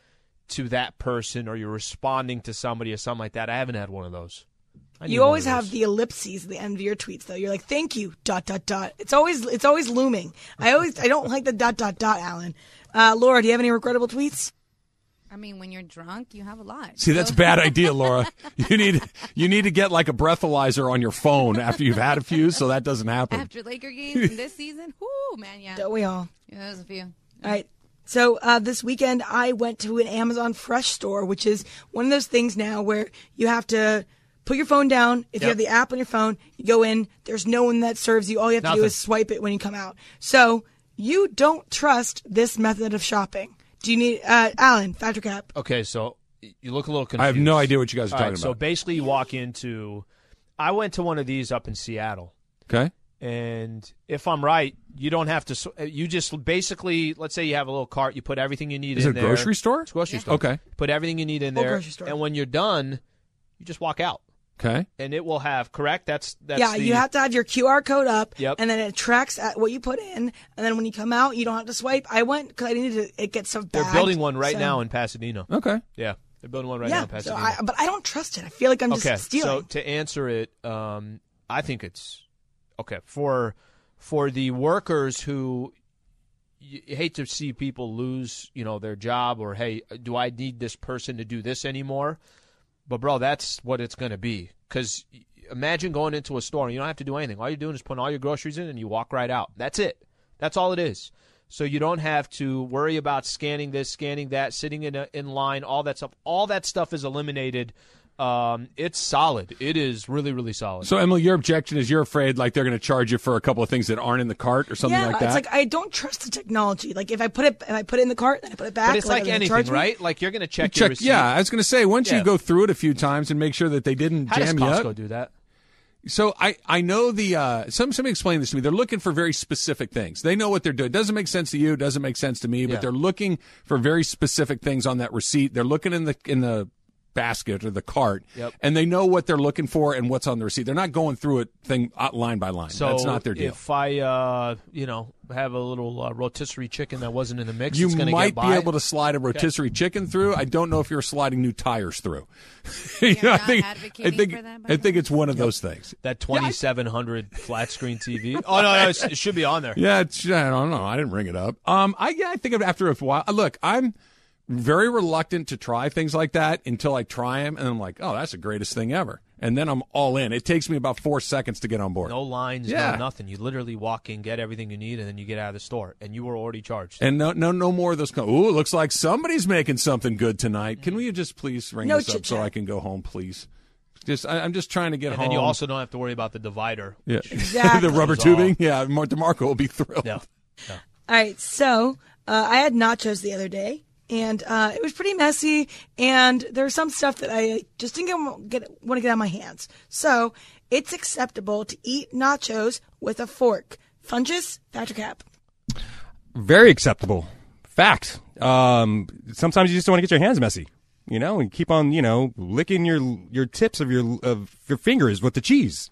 to that person, or you're responding to somebody or something like that. I haven't had one of those. You always have the ellipses at the end of your tweets, though. You're like, "Thank you." Dot dot dot. It's always it's always looming. I always I don't like the dot dot dot. Alan, uh, Laura, do you have any regrettable tweets? I mean, when you're drunk, you have a lot. See, that's a bad idea, Laura. You need you need to get like a breathalyzer on your phone after you've had a few, so that doesn't happen. After Laker games in this season, whoo, man, yeah. Don't we all? Yeah, there's a few. All right. So uh, this weekend, I went to an Amazon Fresh store, which is one of those things now where you have to put your phone down. If you have the app on your phone, you go in. There's no one that serves you. All you have to do is swipe it when you come out. So you don't trust this method of shopping. Do you need uh, Alan Factor Cap? Okay, so you look a little confused. I have no idea what you guys are All talking right, So basically, you walk into. I went to one of these up in Seattle. Okay. And if I'm right, you don't have to. sw- You just basically, let's say you have a little cart, you put everything you need Is in it a there. grocery store? It's a grocery store. Okay. Put everything you need in Or there, grocery store. and when you're done, you just walk out, Okay. and it will have correct. That's that's yeah, the, you have to have your QR code up, Yep. and then it tracks at what you put in, and then when you come out, you don't have to swipe. I went because I needed to. It gets so bad. They're building one right so- now in Pasadena. Okay. Yeah, they're building one right now yeah, in so Pasadena. I, but I don't trust it. I feel like I'm just okay, stealing. so to answer it, um, I think it's okay for for the workers who you you hate to see people lose, you know, their job or hey, do I need this person to do this anymore? But bro, that's what it's going to be cuz imagine going into a store and you don't have to do anything. All you're doing is putting all your groceries in and you walk right out. That's it. That's all it is. So you don't have to worry about scanning this, scanning that, sitting in a, in line, all that stuff. All that stuff is eliminated. Um, it's solid. It is really, really solid. So Emily, your objection is you're afraid like they're going to charge you for a couple of things that aren't in the cart or something yeah, like that. it's like I don't trust the technology. Like if I put it, if I put it in the cart, then I put it back. but it's like, like are they gonna anything, right? Like you're going to check, your Check. receipt. Yeah, I was going to say once Yeah. you go through it a few times and make sure that they didn't How does jam you Costco up. do that? So I, I know the uh, some somebody explained this to me. They're looking for very specific things. They know what they're doing. It doesn't make sense to you. Doesn't make sense to me. But Yeah. they're looking for very specific things on that receipt. They're looking in the in the basket or the cart, Yep. and they know what they're looking for and what's on the receipt. They're not going through it thing uh, line by line. So That's not their deal. If I, uh, you know, have a little uh, rotisserie chicken that wasn't in the mix, you it's gonna might get be able to slide a rotisserie chicken through. I don't know if you're sliding new tires through. You know, I think I think for I think it's one of those things. that 2700 flat screen TV. Oh no, no, it should be on there. Yeah, it's, I don't know. I didn't bring it up. Um, I yeah, I think after a while. Look, I'm very reluctant to try things like that until I try them, and I'm like, oh, that's the greatest thing ever. And then I'm all in. It takes me about four seconds to get on board. No lines, Yeah. no nothing. You literally walk in, get everything you need, and then you get out of the store, and you were already charged. And no, no, no more of those. co- Ooh, it looks like somebody's making something good tonight. Can we just please ring No this up so. I can go home, please? Just, I, I'm just trying to get And home. then you also don't have to worry about the divider. yeah, Exactly. the rubber Goes all- tubing. Yeah, Mar- DeMarco will be thrilled. Yeah. All right, so uh, I had nachos the other day, and uh, it was pretty messy. And there's some stuff that I just didn't get, get want to get on my hands. So it's acceptable to eat nachos with a fork. Fungus, Factor Cap. Very acceptable. Fact. Um, sometimes you just don't want to get your hands messy. you know, and keep on, you know, licking your your tips of your of your fingers with the cheese.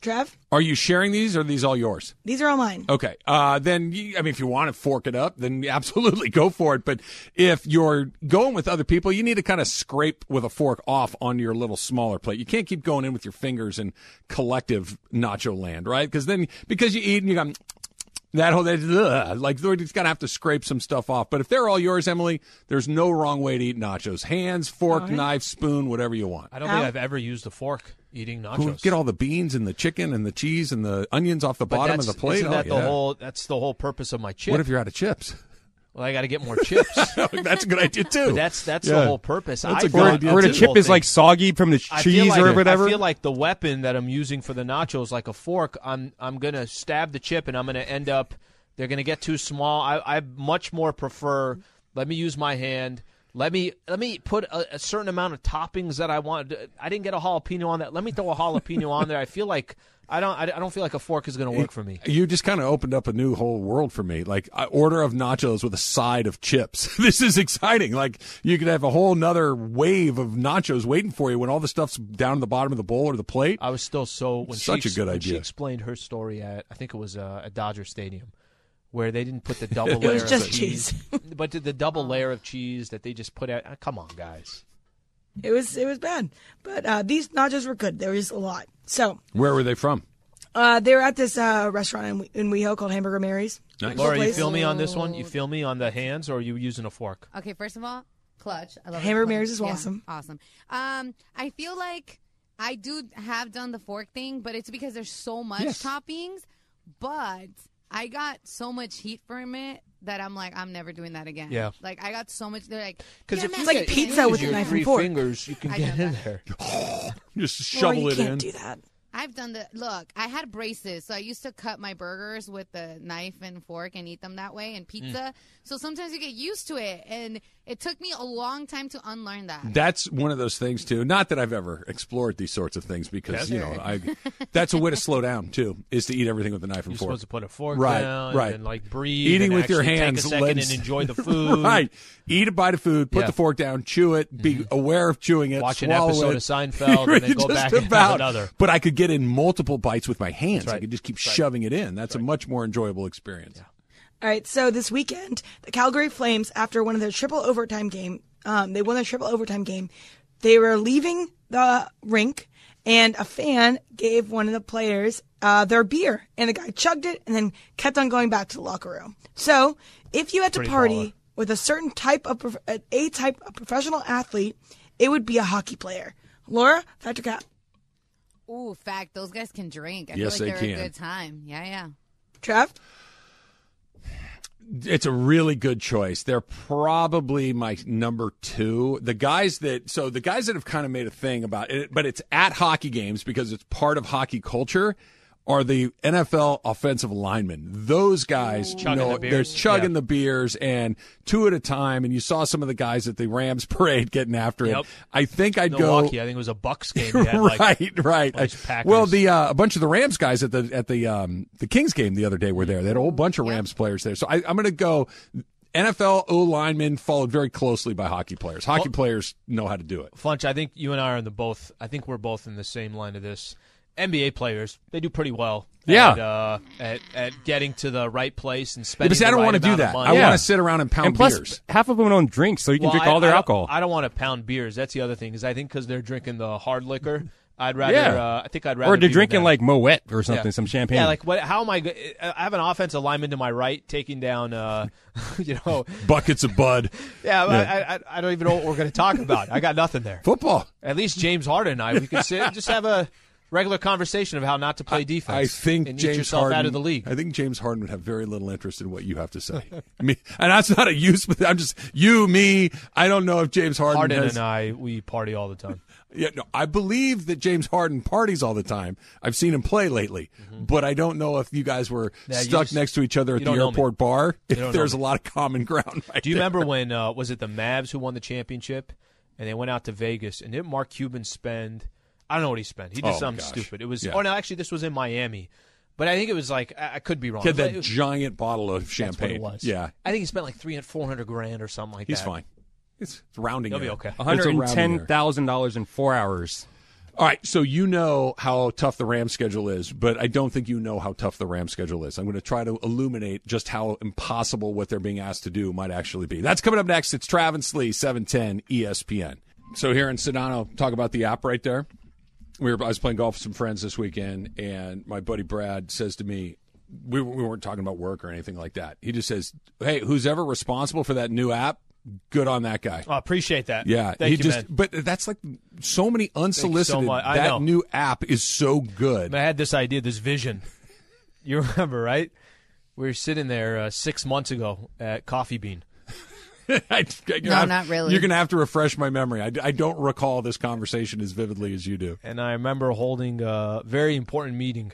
Trev, Are you sharing these or are these all yours? these are all mine. Okay. Uh, then, you, I mean, if you want to fork it up, then absolutely go for it. But if you're going with other people, you need to kind of scrape with a fork off onto your little smaller plate. You can't keep going in with your fingers in collective nacho land, right? Because then, because you eat and you got that whole, that, ugh, like, you're just going to have to scrape some stuff off. But if they're all yours, Emily, there's no wrong way to eat nachos. Hands, fork, All right. knife, spoon, whatever you want. I don't Al? think I've ever used a fork eating nachos. Who- Get all the beans and the chicken and the cheese and the onions off the But bottom of the plate. Isn't Oh, the yeah. whole? That's the whole purpose of my chip. What if you're out of chips? well, I got to get more chips. That's a good idea too. But that's that's Yeah. the whole purpose. That's I a good thought idea, Or the chip is thing- like soggy from the cheese like, or whatever. I feel like the weapon that I'm using for the nachos, like a fork, I'm I'm gonna stab the chip and I'm gonna end up. They're gonna get too small. I, I much more prefer. Let me use my hand. Let me let me put a, a certain amount of toppings that I want. I didn't get a jalapeno on that. Let me throw a jalapeno on there. I feel like I don't. I, don't feel like a fork is gonna work for me. You just kind of opened up a new whole world for me. Like I order of nachos with a side of chips. this is exciting. Like you could have a whole nother wave of nachos waiting for you when all the stuff's down at the bottom of the bowl or the plate. I was still so when Such she, a good when She explained her story at I think it was uh, at Dodger Stadium, where they didn't put the double It layer was of just cheese, cheese. but the, the double layer of cheese that they just put out. uh, come on, guys. It was it was bad, but uh, these nachos were good. There was a lot. So Where were they from? uh, they were at this uh, restaurant in, in WeHo called Hamburger Mary's. Nice. Laura, you place. feel me on this one? You feel me on the hands, or are you using a fork? Okay, first of all, clutch. I love Hamburger. Mary's is Yeah, awesome. Awesome. Um, I feel like I do have done the fork thing, but it's because there's so much Yes. toppings. But I got so much heat from it that I'm like, I'm never doing that again. Yeah. Like I got so much. They're like, Because yeah, if man, you like get- pizza with a your knife and three fork. fingers, you can I've get in that. there. Just Laura, shovel you it can't in. do that. I've done the look. I had braces, so I used to cut my burgers with the knife and fork and eat them that way, and mm. pizza. So sometimes you get used to it, and it took me a long time to unlearn that. That's one of those things too. Not that I've ever explored these sorts of things because you know I. That's a way to slow down too. Is to eat everything with a knife and You're fork. supposed to put a fork Right, down right. and like breathe. Eating and with your actually hands, take a second lens- and enjoy the food. right. Eat a bite of food, put Yeah. the fork down, chew it, be mm-hmm. aware of chewing it, Watch an episode it. of Seinfeld and then go Just back and have about. another. But I could get in multiple bites with my hands. I could just keep shoving it in. That's a much more enjoyable experience. All right, so this weekend, the Calgary Flames, after one of their triple overtime game, um, they won their triple overtime game. They were leaving the rink, and a fan gave one of the players uh, their beer, and the guy chugged it and then kept on going back to the locker room. So, if you had to party baller. with a certain type of prof- uh, a type of professional athlete, it would be a hockey player. Laura, factor cap. Ooh, fact, those guys can drink. I Yes, feel they like they're can. a good time. Yeah, yeah. Trev. It's a really good choice. They're probably my number two. The guys that, so the guys that have kind of made a thing about it, but it's at hockey games because it's part of hockey culture. Are the NFL offensive linemen? Those guys, Chugging know, the they're chugging Yeah. the beers and two at a time. And you saw some of the guys at the Rams parade getting after it. Yep. I think I'd Milwaukee, go. I think it was a Bucks game. Had, like, right, right. Well, the uh, a bunch of the Rams guys at the at the um, the Kings game the other day were there. They had a whole bunch of Rams players there. So I, I'm going to go. NFL O linemen followed very closely by hockey players. Hockey players know how to do it. Funch, I think you and I are in the both. I think we're both in the same line of this. NBA players, they do pretty well. Yeah. At, uh, at, at getting to the right place and Yeah, spending. but see, I don't right want to do that. I Yeah. want to sit around and pound and plus, beers. half of them don't drink, so you can Well, drink I- all their I alcohol. I don't want to pound beers. That's the other thing. Is I think because they're drinking the hard liquor, I'd rather. Yeah. Uh, I think I'd rather. or they're be drinking like Moet or something, Yeah. some champagne. Yeah, like what? How am I? go- I have an offensive lineman to my right taking down. Uh, you know, Buckets of Bud. yeah. I, I, I don't even know what we're going to talk about. I got nothing there. Football. At least James Harden and I, we could sit just have a regular conversation of how not to play defense. I think and James Harden, out of the league. I think James Harden would have very little interest in what you have to say. I mean, and that's not a use, but I'm just you, me. I don't know if James Harden, Harden has, and I, we party all the time. Yeah, no, I believe that James Harden parties all the time. I've seen him play lately, but I don't know if you guys were Mm-hmm. Yeah, stuck just- next to each other at the don't know me. airport bar. If there's a lot of common ground, right Do you there. remember when uh, was it the Mavs who won the championship, and they went out to Vegas, and didn't Mark Cuban spend? I don't know what he spent. He did Oh, something gosh. stupid. It was. Yeah. Oh no, actually, this was in Miami, but I think it was like I, I could be wrong. He had It was that giant bottle of that's what champagne. it was. Yeah, I think he spent like 300, 400 grand or something like he's that. He's fine. It's, it's rounding. You'll be okay. It's One a hundred and rounding ten error. thousand dollars in four hours. All right, so you know how tough the Rams schedule is, but I don't think you know how tough the Rams schedule is. I'm going to try to illuminate just how impossible what they're being asked to do might actually be. That's coming up next. It's Travis Lee, 710 ESPN. So here in Sedano, talk about the app right there. We were, I was playing golf with some friends this weekend, and my buddy Brad says to me, we, we weren't talking about work or anything like that. He just says, "Hey, who's ever responsible for that new app? Good on that guy." I appreciate that. Yeah, Thank he you, just. man. But that's like so many unsolicited. much. I know. that new app is so good. I had this idea, this vision. You remember, right? We were sitting there uh, six months ago at Coffee Bean. I, you're No, gonna have- not really. You're going to have to refresh my memory. I, I don't recall this conversation as vividly as you do. and I remember holding a very important meeting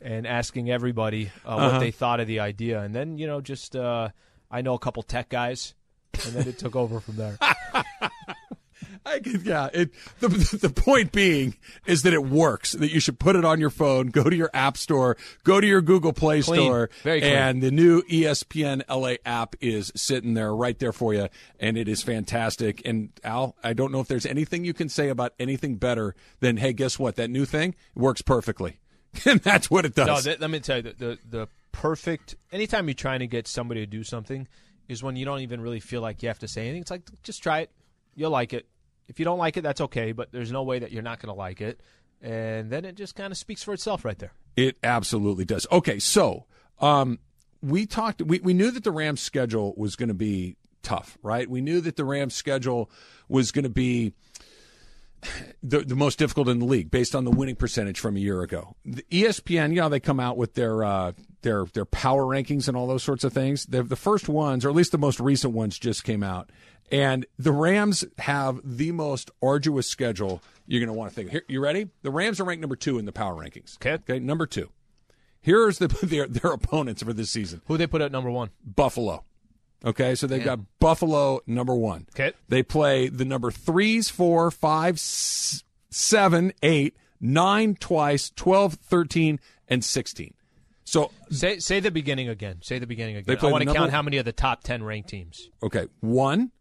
and asking everybody uh, Uh-huh. what they thought of the idea, and then you know, just uh, I know a couple tech guys, and then it took over from there. I could, yeah. It, the the point being is that it works. That you should put it on your phone, go to your app store, go to your Google Play Clean. Store, and the new ESPN LA app is sitting there right there for you, and it is fantastic. And Al, I don't know if there's anything you can say about anything better than hey, guess what? That new thing works perfectly, and that's what it does. No, let me tell you, the, the the perfect. Anytime you're trying to get somebody to do something, is when you don't even really feel like you have to say anything. It's like just try it, you'll like it. If you don't like it, that's okay. But there's no way that you're not going to like it, and then it just kind of speaks for itself right there. It absolutely does. Okay, so um, we talked. We, we knew that the Rams' schedule was going to be tough, right? We knew that the Rams' schedule was going to be the, the most difficult in the league based on the winning percentage from a year ago. The ESPN, you know, they come out with their uh, their their power rankings and all those sorts of things. The first ones, or at least the most recent ones, just came out, and the Rams have the most arduous schedule you're going to want to think. Here, you ready? The Rams are ranked number two in the power rankings. Okay. okay, number two. Here's the their their opponents for this season: Who they put at number one? Buffalo. Okay, so they've got Buffalo number one. Okay. They play the number threes, four, five, s- seven, eight, nine twice, 12, 13, and 16. So, Say say the beginning again. Say the beginning again. They I want to count how many of the top ten ranked teams. okay, one,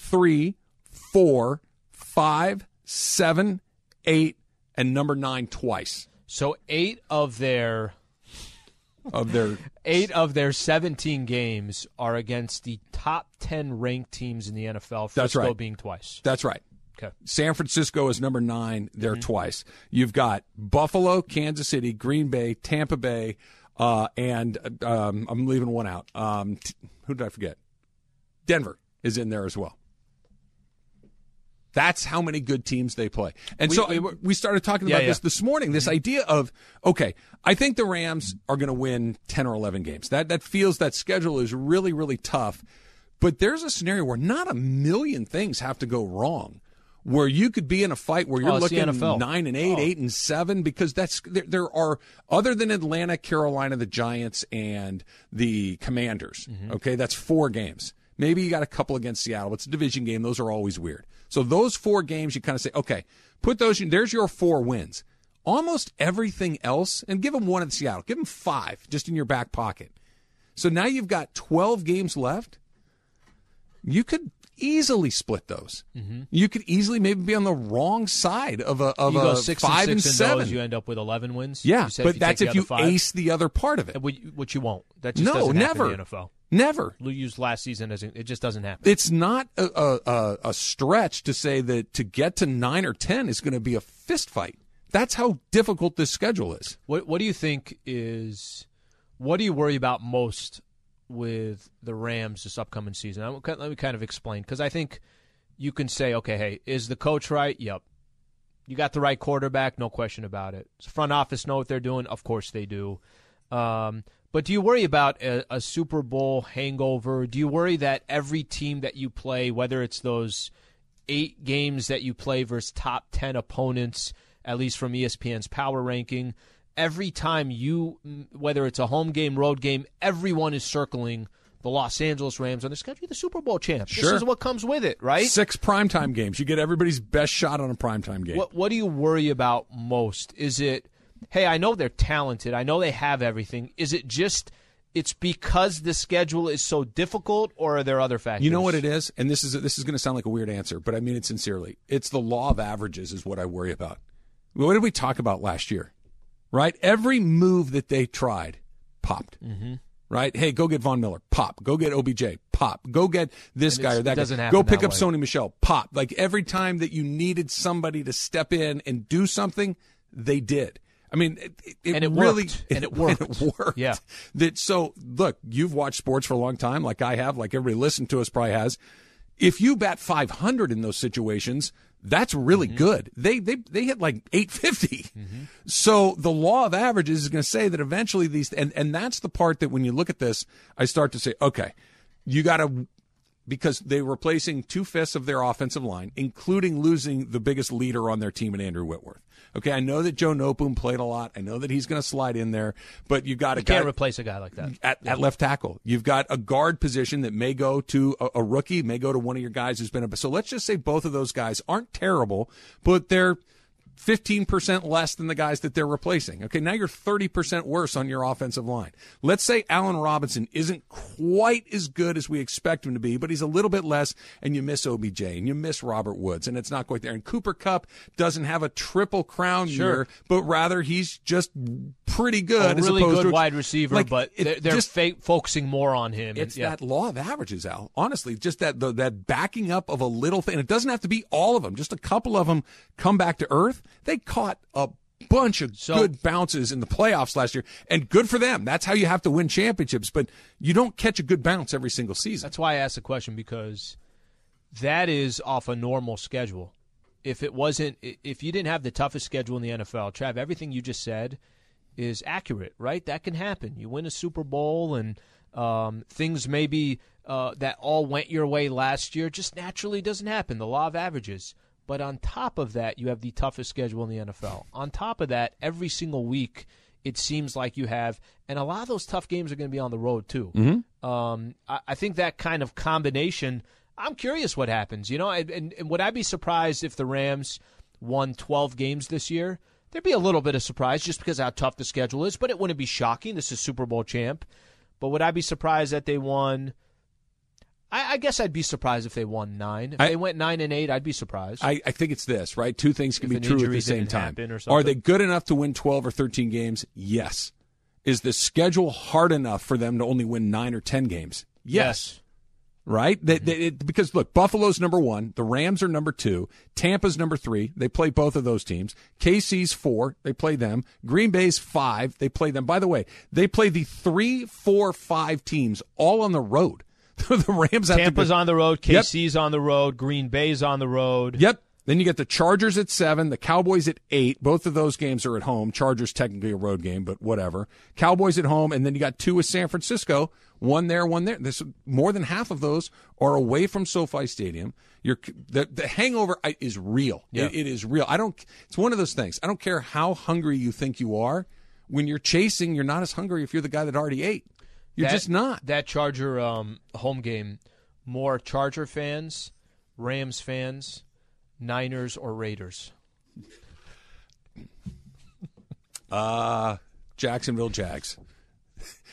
three, four, five, seven, eight, and number nine twice So eight of their of their. eight of their seventeen games are against the top ten ranked teams in the NFL. That's Frisco right. being twice. That's right. Okay. San Francisco is number nine. They're Mm-hmm. twice. You've got Buffalo, Kansas City, Green Bay, Tampa Bay, uh, and um, I'm leaving one out. Um, t- who did I forget? Denver is in there as well. That's how many good teams they play. And We- so we we, started talking about yeah. this this morning. This idea of okay, I think the Rams are going to win ten or eleven games. That that feels that schedule is really really tough. But there's a scenario where not a million things have to go wrong. Where you could be in a fight where you're Oh, looking nine and eight, Oh. eight and seven, because that's there, there are other than Atlanta, Carolina, the Giants, and the Commanders. Mm-hmm. Okay, that's four games. Maybe you got a couple against Seattle. It's a division game; those are always weird. So those four games, you kind of say, okay, put those. There's your four wins. Almost everything else, and give them one at Seattle. Give them five just in your back pocket. So now you've got 12 games left. You could easily split those. Mm-hmm. You could easily maybe be on the wrong side of a of you a six five and, six and seven. those, you end up with eleven wins. yeah, but you that's if you five. ace the other part of it. Which, you won't. That just No, doesn't never. in the NFL. Never. We used last season as it just doesn't happen. It's not a, a, a, a stretch to say that to get to nine or ten is going to be a fist fight. That's how difficult this schedule is. What What do you think is? What do you worry about most with the Rams this upcoming season? I, let me kind of explain because I think you can say, okay, hey, is the coach right? Yep. You got the right quarterback, no question about it. Does front office know what they're doing? Of course they do. Um, but do you worry about a, a Super Bowl hangover? Do you worry that every team that you play, whether it's those eight games that you play versus top 10 opponents, at least from ESPN's power ranking, every time you, whether it's a home game, road game, everyone is circling the Los Angeles Rams on their schedule, the Super Bowl champs. Sure. This is what comes with it, right? Six primetime games. You get everybody's best shot on a primetime game. What What do you worry about most? Is it, hey, I know they're talented. I know they have everything. Is it just it's because the schedule is so difficult, or are there other factors? You know what it is, and this is this is going to sound like a weird answer, but I mean it sincerely. It's the law of averages is what I worry about. What did we talk about last year? Right, every move that they tried popped. Mm-hmm. Right, hey, go get Von Miller, pop. Go get OBJ, pop. Go get this guy or that doesn't guy. happen Go pick up way. Sony Michel, pop. Like every time that you needed somebody to step in and do something, they did. I mean, it, it, And it really worked. And it worked. worked. Yeah. That so look, you've watched sports for a long time, like I have, like everybody listening to us probably has. If you bat 500 in those situations, that's really Mm-hmm. good. They they they hit like 850. So the law of averages is going to say that eventually these and and that's the part that when you look at this, I start to say, okay, you got to because they were replacing two fifths of their offensive line, including losing the biggest leader on their team in Andrew Whitworth. Okay, I know that Joe Noteboom played a lot. I know that he's going to slide in there, but you've got You a guy can't replace a guy like that. at, at left tackle. You've got a guard position that may go to a, a rookie, may go to one of your guys who's been a. So let's just say both of those guys aren't terrible, but they're 15% less than the guys that they're replacing. Okay, now you're 30% worse on your offensive line. Let's say Allen Robinson isn't quite as good as we expect him to be, but he's a little bit less, and you miss OBJ and you miss Robert Woods, and it's not quite there. And Cooper Kupp doesn't have a triple crown Sure. year, but rather he's just pretty good. a really good to, wide receiver, like, but it they're, they're just- fa- focusing more on him. and- it's yeah. that law of averages, Al. Honestly, just that the, that backing up of a little thing. It doesn't have to be all of them. Just a couple of them come back to earth. They caught a bunch of So- good bounces in the playoffs last year, and good for them. That's how you have to win championships. But you don't catch a good bounce every single season. That's why I asked the question because that is off a normal schedule. If it wasn't, if you didn't have the toughest schedule in the NFL, Trav, everything you just said is accurate, right? That can happen. You win a Super Bowl and um, things maybe uh, that all went your way last year just naturally doesn't happen. The law of averages. But on top of that, you have the toughest schedule in the NFL. On top of that, every single week, it seems like you have, and a lot of those tough games are going to be on the road too. Um, I, I think that kind of combination. I'm curious what happens. You know, and, and, and would I be surprised if the Rams won 12 games this year? There'd be a little bit of surprise just because how tough the schedule is, but it wouldn't be shocking. This is Super Bowl champ. But would I be surprised that they won? I, I guess I'd be surprised if they won nine. If I- they went nine and eight, I'd be surprised. I, I think it's this, right? Two things can If be true at the same time. Are they good enough to win 12 or 13 games? Yes. Is the schedule hard enough for them to only win nine or 10 games? Yes. Right? They, mm-hmm. they, it, because look, Buffalo's number one, the Rams are number two, Tampa's number three. They play both of those teams. KC's four, they play them. Green Bay's five, they play them. By the way, they play the three, four, five teams all on the road. the Rams have Tampa's to go, on the road, Yep. KC's on the road, Green Bay's on the road. Yep. Then you get the Chargers at seven, the Cowboys at eight. Both of those games are at home. Chargers technically a road game, but whatever. Cowboys at home, and then you got two with San Francisco. One there, one there. This more than half of those are away from SoFi Stadium. You're, the the hangover is real. Yeah. It- it is real. I don't. It's one of those things. I don't care how hungry you think you are. When you're chasing, you're not as hungry if you're the guy that already ate. You're That- just not. That Charger um, home game, more Charger fans, Rams fans, Niners, or Raiders? Uh Jacksonville Jags.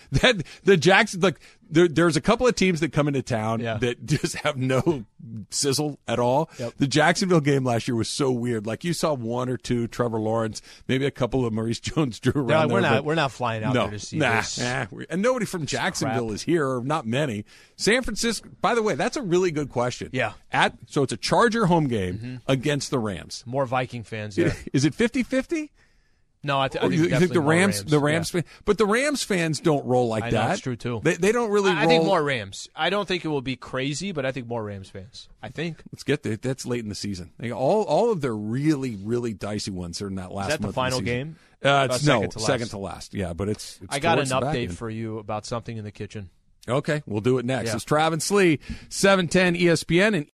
that the Jackson like there, there's a couple of teams that come into town Yeah. that just have no sizzle at all. The Jacksonville game last year was so weird. Like you saw one or two Trevor Lawrence, maybe a couple of Maurice Jones-Drew around No, we're not. We're not flying out no, there to see nah, this. nah. And nobody from Jacksonville crap. is here, or not many. San Francisco. By the way, that's a really good question. Yeah. Mm-hmm. At so it's a Charger home game against the Rams. More Viking fans. Yeah. Is it 50-50? No, I, th- I Oh, think, you, think the more Rams, the Yeah. Rams, fan, but the Rams fans don't roll like that. it's true too. They, they don't really. I, I think more Rams. I don't think it will be crazy, but I think more Rams fans. I think. Let's get there. That's late in the season. All all of their really really dicey ones are in that last. that the final season. game? Uh, it's, no, second to last. second to last. Yeah, but it's. it's I got an update for you about something in the kitchen. Okay, we'll do it next. Yeah. It's Travis Lee, seven ten ESPN and